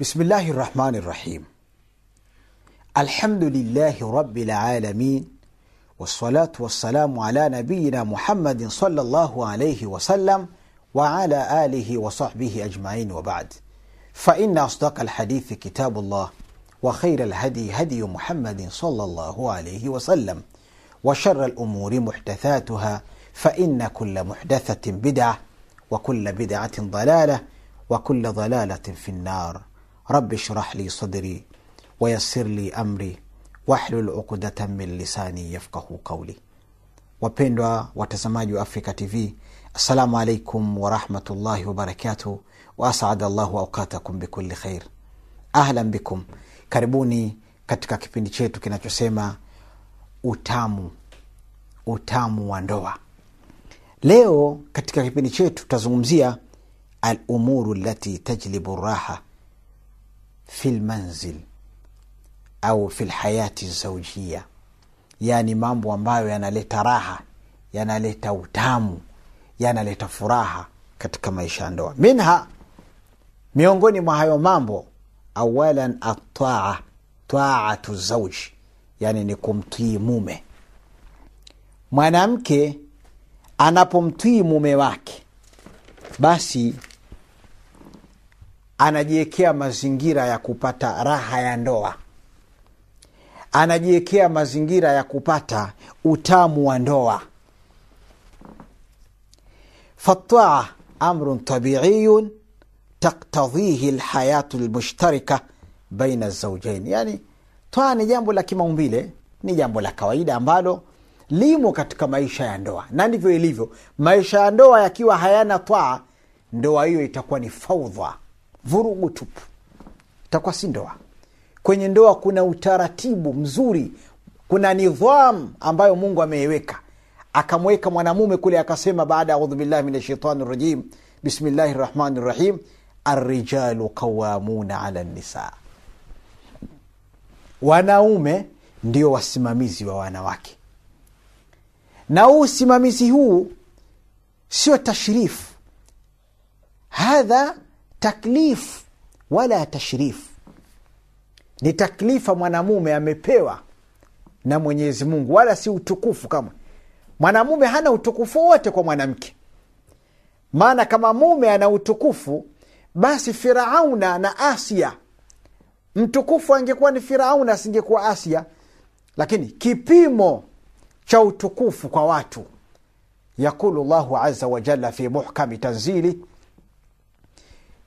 بسم الله الرحمن الرحيم الحمد لله رب العالمين والصلاة والسلام على نبينا محمد صلى الله عليه وسلم وعلى آله وصحبه أجمعين وبعد فإن أصدق الحديث كتاب الله وخير الهدي هدي محمد صلى الله عليه وسلم وشر الأمور محدثاتها فإن كل محدثة بدعة وكل بدعة ضلالة وكل ضلالة في النار rabbi shrah li sadri wayassir li amri wahlul uqdatan min lisani yafqahu qauli. Wapendwa watazamaji wa Afrika TV, assalamu alaikum warahmatullahi wabarakatuh wa asada llahu aukatakum bikuli khair. Ahlan bikum, karibuni katika kipindi chetu kinachosema utamu utamu wa ndoa. Leo katika kipindi chetu tutazungumzia alumuru lati tajlibu raha fi lmanzil au fi lhayati zaujia yaani mambo ambayo yanaleta raha yanaleta utamu yanaleta furaha katika maisha ya ndoa. Minha miongoni mwa hayo mambo awalan ataa taatu zauji yani ni kumtii mume. Mwanamke anapomtii mume wake basi anajiwekea mazingira ya kupata raha ya ndoa. Anajiwekea mazingira ya kupata utamu wa ndoa. Fataa amrun tabiiyun taktadhihi lhayatu lmushtarika baina zaujain yani twaa ni jambo la kimaumbile ni jambo la kawaida ambalo limo katika maisha ya ndoa. Na ndivyo ilivyo maisha ya ndoa yakiwa hayana twaa ndoa hiyo itakuwa ni faudha vurugu tupu. Itakuwa si ndoa. Kwenye ndoa kuna utaratibu mzuri kuna nidham ambayo mungu ameiweka. Akamweka mwanamume kule akasema baada audhu billahi min shaitani rajim bismillahi rahmani rahim arrijalu qawamuna ala nisa. Wanaume ndio wasimamizi wa wanawake. Na huu usimamizi huu sio tashrifu. Hadha taklif wala tashrifu ni taklifa mwanamume amepewa na mwenyezi mungu wala si utukufu kama mwanamume hana utukufu wote kwa mwanamke. Maana kama mume ana utukufu basi firauna na asia mtukufu angekuwa ni firauna asingekuwa asia. Lakini kipimo cha utukufu kwa watu yaqulu llahu aza wajalla fi muhkami tanzili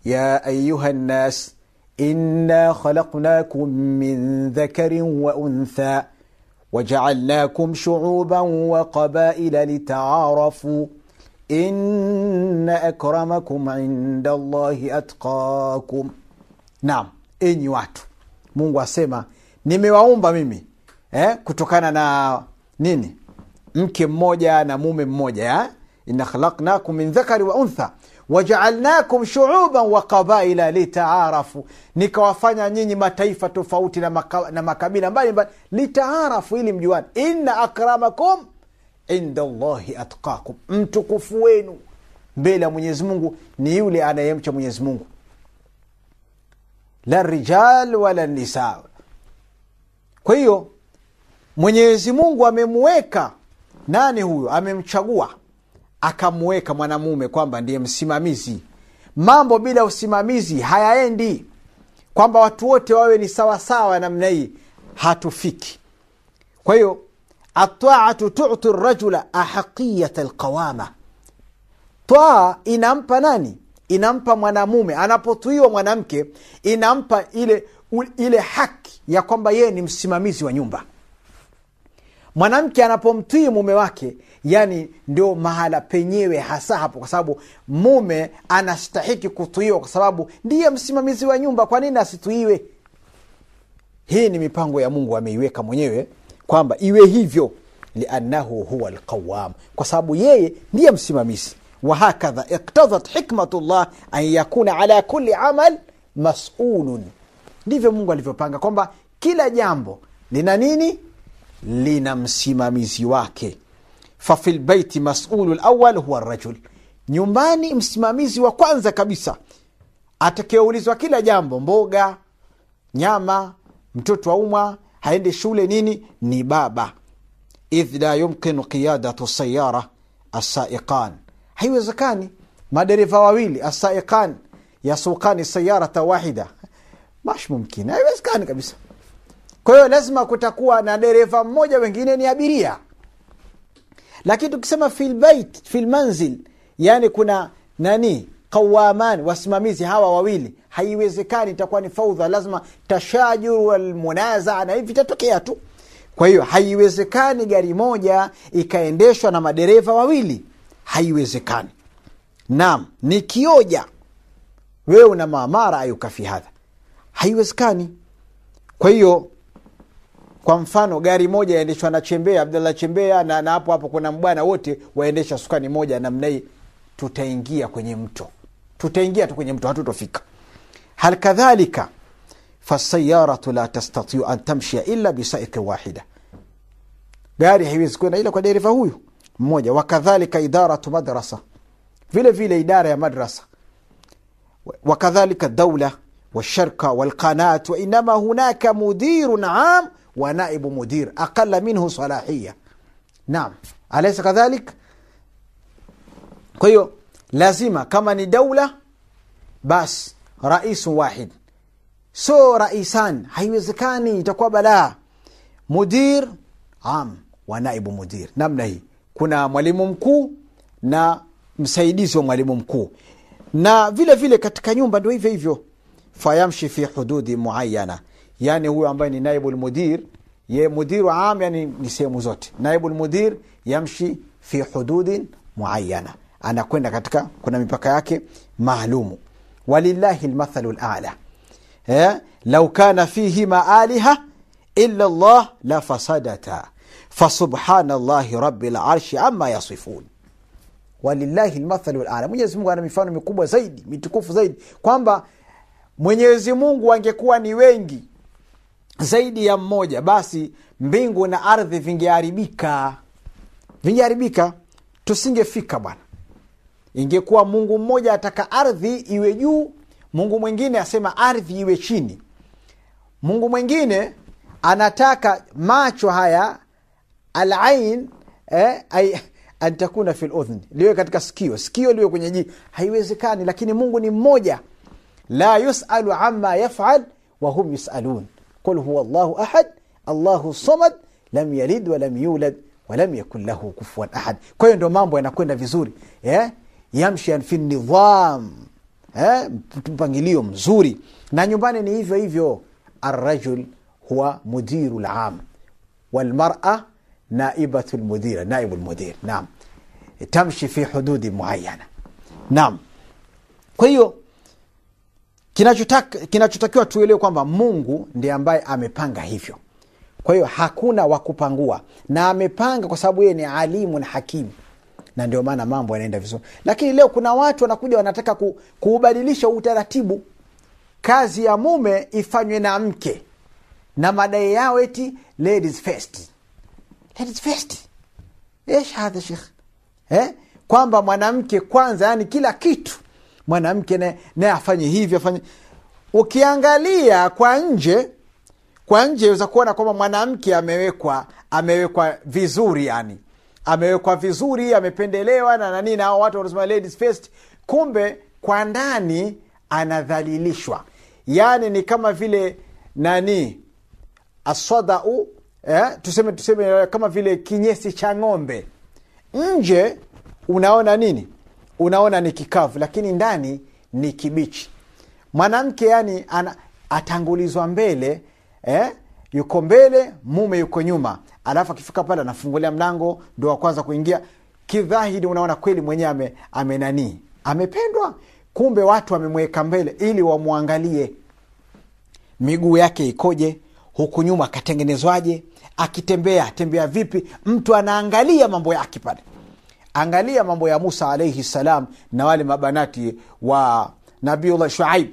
ya ayuha nnas إنا خلقناكم من ذكر وأنثى وجعلناكم شعوبا وقبائل لتعارفوا إن أكرمكم عند الله أتقاكم نعم enyi watu mungu asema nimewaumba mimi eh, kutokana na nini mke mmoja na mume mmoja eh? inna khalaknakum min dhakari wa untha wajaalnakum shuuban wa qabaila litaarafu. Nikawafanya nyinyi mataifa tofauti na, maka, na makabila mbalimbali litaarafu ili mjuani inna akramakum inda llahi atqakum. Mtukufu wenu mbele ya mwenyezi mungu ni yule anayemcha mwenyezi mungu. La rijal wala nisa. Kwa hiyo mwenyezi mungu amemuweka nani huyo amemchagua akamuweka mwanamume kwamba ndiye msimamizi. Mambo bila usimamizi hayaendi. Kwamba watu wote wawe ni sawasawa namna hii hatufiki. Kwa hiyo ataatu tuti rajula ahaqiyat lqawama twaa inampa nani? Inampa mwanamume. Anapotuiwa mwanamke inampa ile ile haki ya kwamba yeye ni msimamizi wa nyumba mwanamke anapomtii mume wake yani ndio mahala penyewe hasa hapo kwa sababu mume anastahiki kutuiwa kwa sababu ndiye msimamizi wa nyumba. Kwa nini asituiwe? Hii ni mipango ya mungu ameiweka mwenyewe kwamba iwe hivyo liannahu huwa lqawam kwa sababu yeye ndiye msimamizi. Wahakadha iktadhat hikmatullah an yakuna ala kuli amal masulun. Ndivyo mungu alivyopanga kwamba kila jambo lina nini lina msimamizi wake. Fafi lbeiti masulu lawal huwa rajul. Nyumbani msimamizi wa kwanza kabisa atakayeulizwa kila jambo mboga nyama mtoto wa umwa haende shule nini ni baba. Idh la yumkinu qiyadatu sayara asaiqan haiwezekani. Madereva wawili asaiqan yasukani sayarata wahida. Mash mumkin haiwezekani kabisa kwa hiyo lazima kutakuwa na dereva mmoja wengine ni abiria. Lakini tukisema filbait filmanzil yani kuna nani qawaman wasimamizi hawa wawili haiwezekani itakuwa ni faudha. Lazima tashajuru walmunazaa na hivi itatokea tu. Kwa hiyo haiwezekani gari moja ikaendeshwa na madereva wawili. Haiwezekani. Naam ni kioja wewe una maamara ayukafi hadha. Haiwezekani. Kwa hiyo kwa mfano gari moja yaendeshwa na chembea abdallah chembea na, na hapo hapo kuna mbwana wote waendesha sukani moja namna hii tutaingia kwenye mto tutaingia tu kwenye mto hatutofika hal kadhalika fasayaratu la tastatiu an tamshia illa bisaiki wahida gari haiwezi kwenda ila kwa dereva huyu mmoja wakadhalika idaratu madrasa vile vile idara ya madrasa wakadhalika daula والشركة والقناة وإنما هناك مدير عام ونائب مدير أقل منه صلاحية نعم أليس كذلك kwa hiyo lazima kama ni daula bas raisu wahid so raisan haiwezekani itakuwa balaa mudir am wa naibu mudir namna hii kuna mwalimu mkuu na msaidizi wa mwalimu mkuu na vile vile katika nyumba ndio hivyo hivyo fayamshi fi hududi muayana yani huyo ambaye ni naibu lmudir ye mudiru am yani ni sehemu zote. Naibu lmudir yamshi fi hududin muayana anakwenda katika kuna mipaka yake maalumu. Walillahi lmathalu lala eh? lau kana fihima aliha illa llah la fasubhana llahi rabi larshi ama yasifun. Walillahi lmathalu lala mwenyezi ana mifano mikubwa zaidi mitukufu zaidi. Kwamba mwenyezi mungu angekuwa ni wengi zaidi ya mmoja basi mbingu na ardhi vingeharibika. Vingeharibika. Tusingefika bwana. Ingekuwa mungu mmoja ataka ardhi iwe juu mungu mwingine asema ardhi iwe chini. Mungu mwingine anataka macho haya alain eh, antakuna fi ludhni liwe katika sikio. Sikio liwe kwenye jii. Haiwezekani lakini mungu ni mmoja. La yusalu ama yafal wahum yusalun qul هو الله ahad الله الصمد lam yalid walam yulad walam yakun lahu kufuan ahad kwa hiyo ndio mambo yanakwenda vizuri eh? yamshi fi nidham eh? mpangilio mzuri na nyumbani ni hivyo hivyo arrajul huwa mudiru lam walmara naibatu lmudira naibu lmudir naam tamshi fi hududi muayana naam kwa hiyo kinachotakiwa kina tuelewe kwamba mungu ndiye ambaye amepanga hivyo. Kwa hiyo hakuna wakupangua na amepanga kwa sababu yeye ni alimu na hakimu na ndio maana mambo yanaenda vizuri. Lakini leo kuna watu wanakuja wanataka ku, kuubadilisha utaratibu. Kazi ya mume ifanywe na mke. Na madai yao eti ladies first. Ladies first. Eh? eh? kwamba mwanamke kwanza yani kila kitu mwanamke naye afanye hivyo afanye. Ukiangalia kwa nje kwa nje weza kuona kwamba mwanamke amewekwa amewekwa vizuri yani. Amewekwa vizuri amependelewa na nanii na hao watu wanasema ladies first. Kumbe kwa ndani anadhalilishwa. Yaani ni kama vile nani aswadau eh, tuseme tuseme kama vile kinyesi cha ng'ombe. Nje unaona nini unaona ni kikavu lakini ndani ni kibichi. Mwanamke yani ana, atangulizwa mbele eh, yuko mbele mume yuko nyuma. Alafu akifika pale anafungulia mlango ndo wa kwanza kuingia. Kidhahiri unaona kweli mwenyewe ame, amependwa. Kumbe watu wamemweka mbele ili wamwangalie. Miguu yake ikoje? Huku nyuma akatengenezwaje? Akitembea tembea vipi? Mtu anaangalia mambo yake pale angalia mambo ya musa alaihi salam na wale mabanati wa nabiullah shuaib.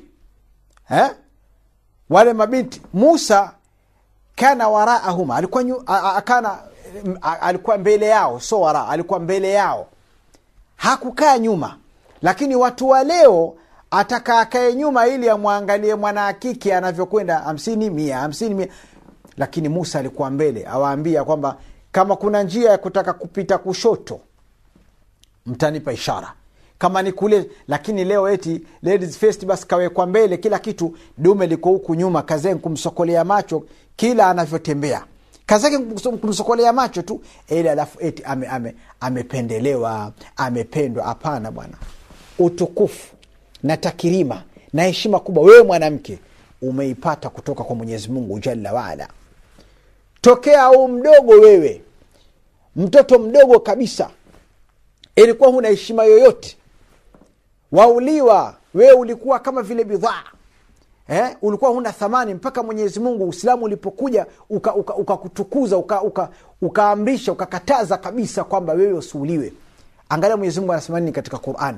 Eh? wale mabinti. Musa kana waraahuma. Alikuwa, nyu, a, a, kana, a, alikuwa mbele yao. So wara alikuwa mbele yao. Hakukaa nyuma. Lakini watu wa leo ataka akae nyuma ili amwangalie mwanaakiki anavyokwenda. Hamsini mia hamsini mia. Lakini musa alikuwa mbele. Awaambia kwamba kama kuna njia ya kutaka kupita kushoto mtanipa ishara. Kama ni kule lakini leo eti ladies first basi kawekwa mbele kila kitu. Dume liko huku nyuma kazee kumsokolea macho kila anavyotembea. Kazake kumsokolea macho tu ili alafu eti ame, ame, amependelewa amependwa. Hapana bwana. Utukufu na takirima na heshima kubwa wewe mwanamke umeipata kutoka kwa mwenyezi mungu jalla waala. Tokea au mdogo wewe mtoto mdogo kabisa ilikuwa huna heshima yoyote. Wauliwa wewe ulikuwa kama vile bidhaa. Eh? ulikuwa huna thamani mpaka mwenyezi mungu uislamu ulipokuja ukakutukuza uka, uka, uka, ukaamrisha uka ukakataza kabisa kwamba wewe usiuliwe. Angalia mwenyezi mungu anasema nini katika quran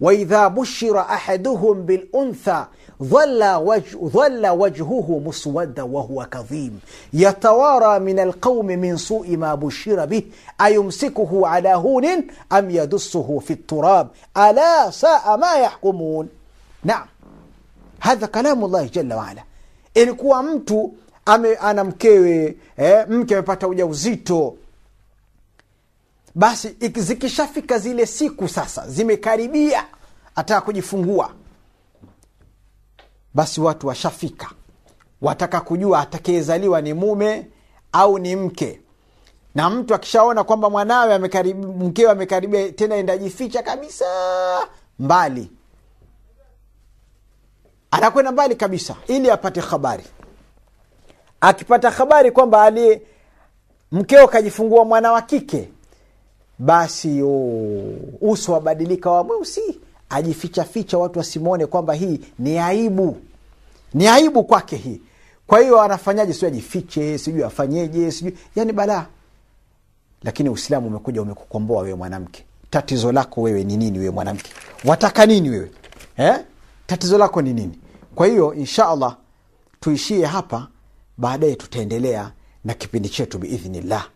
وإذا بشر أحدهم بالأنثى ظل, وجه ظل وجهه مسودا وهو كظيم. يتوارى من القوم من سوء ما بشر به. أيمسكه على هون أم يدسه في التراب؟ ألا ساء ما يحكمون؟ نعم. هذا كلام الله جل وعلا. إن كوا أنا مكوي مكوي mke basi zikishafika zile siku sasa zimekaribia ataka kujifungua. Basi watu washafika. Wataka kujua atakayezaliwa ni mume au ni mke. Na mtu akishaona kwamba mwanawe mkewe amekaribia tena endajificha kabisa mbali. Anakwenda mbali kabisa ili apate habari. Akipata habari kwamba aliye mkeo kajifungua mwana wa kike basi oh, uso wabadilika wa mweusi ajifichaficha watu wasimwone kwamba hii ni aibu. Ni aibu kwake hii. Kwa hiyo anafanyaje? Sijui ajifiche sijui afanyeje sijui yani balaa lakini uislamu umekuja umekukomboa wewe mwanamke. Tatizo lako wewe ni nini wewe mwanamke? Wataka nini wewe? Eh? tatizo lako ni nini? Kwa hiyo insha allah tuishie hapa. Baadaye tutaendelea na kipindi chetu biidhnillah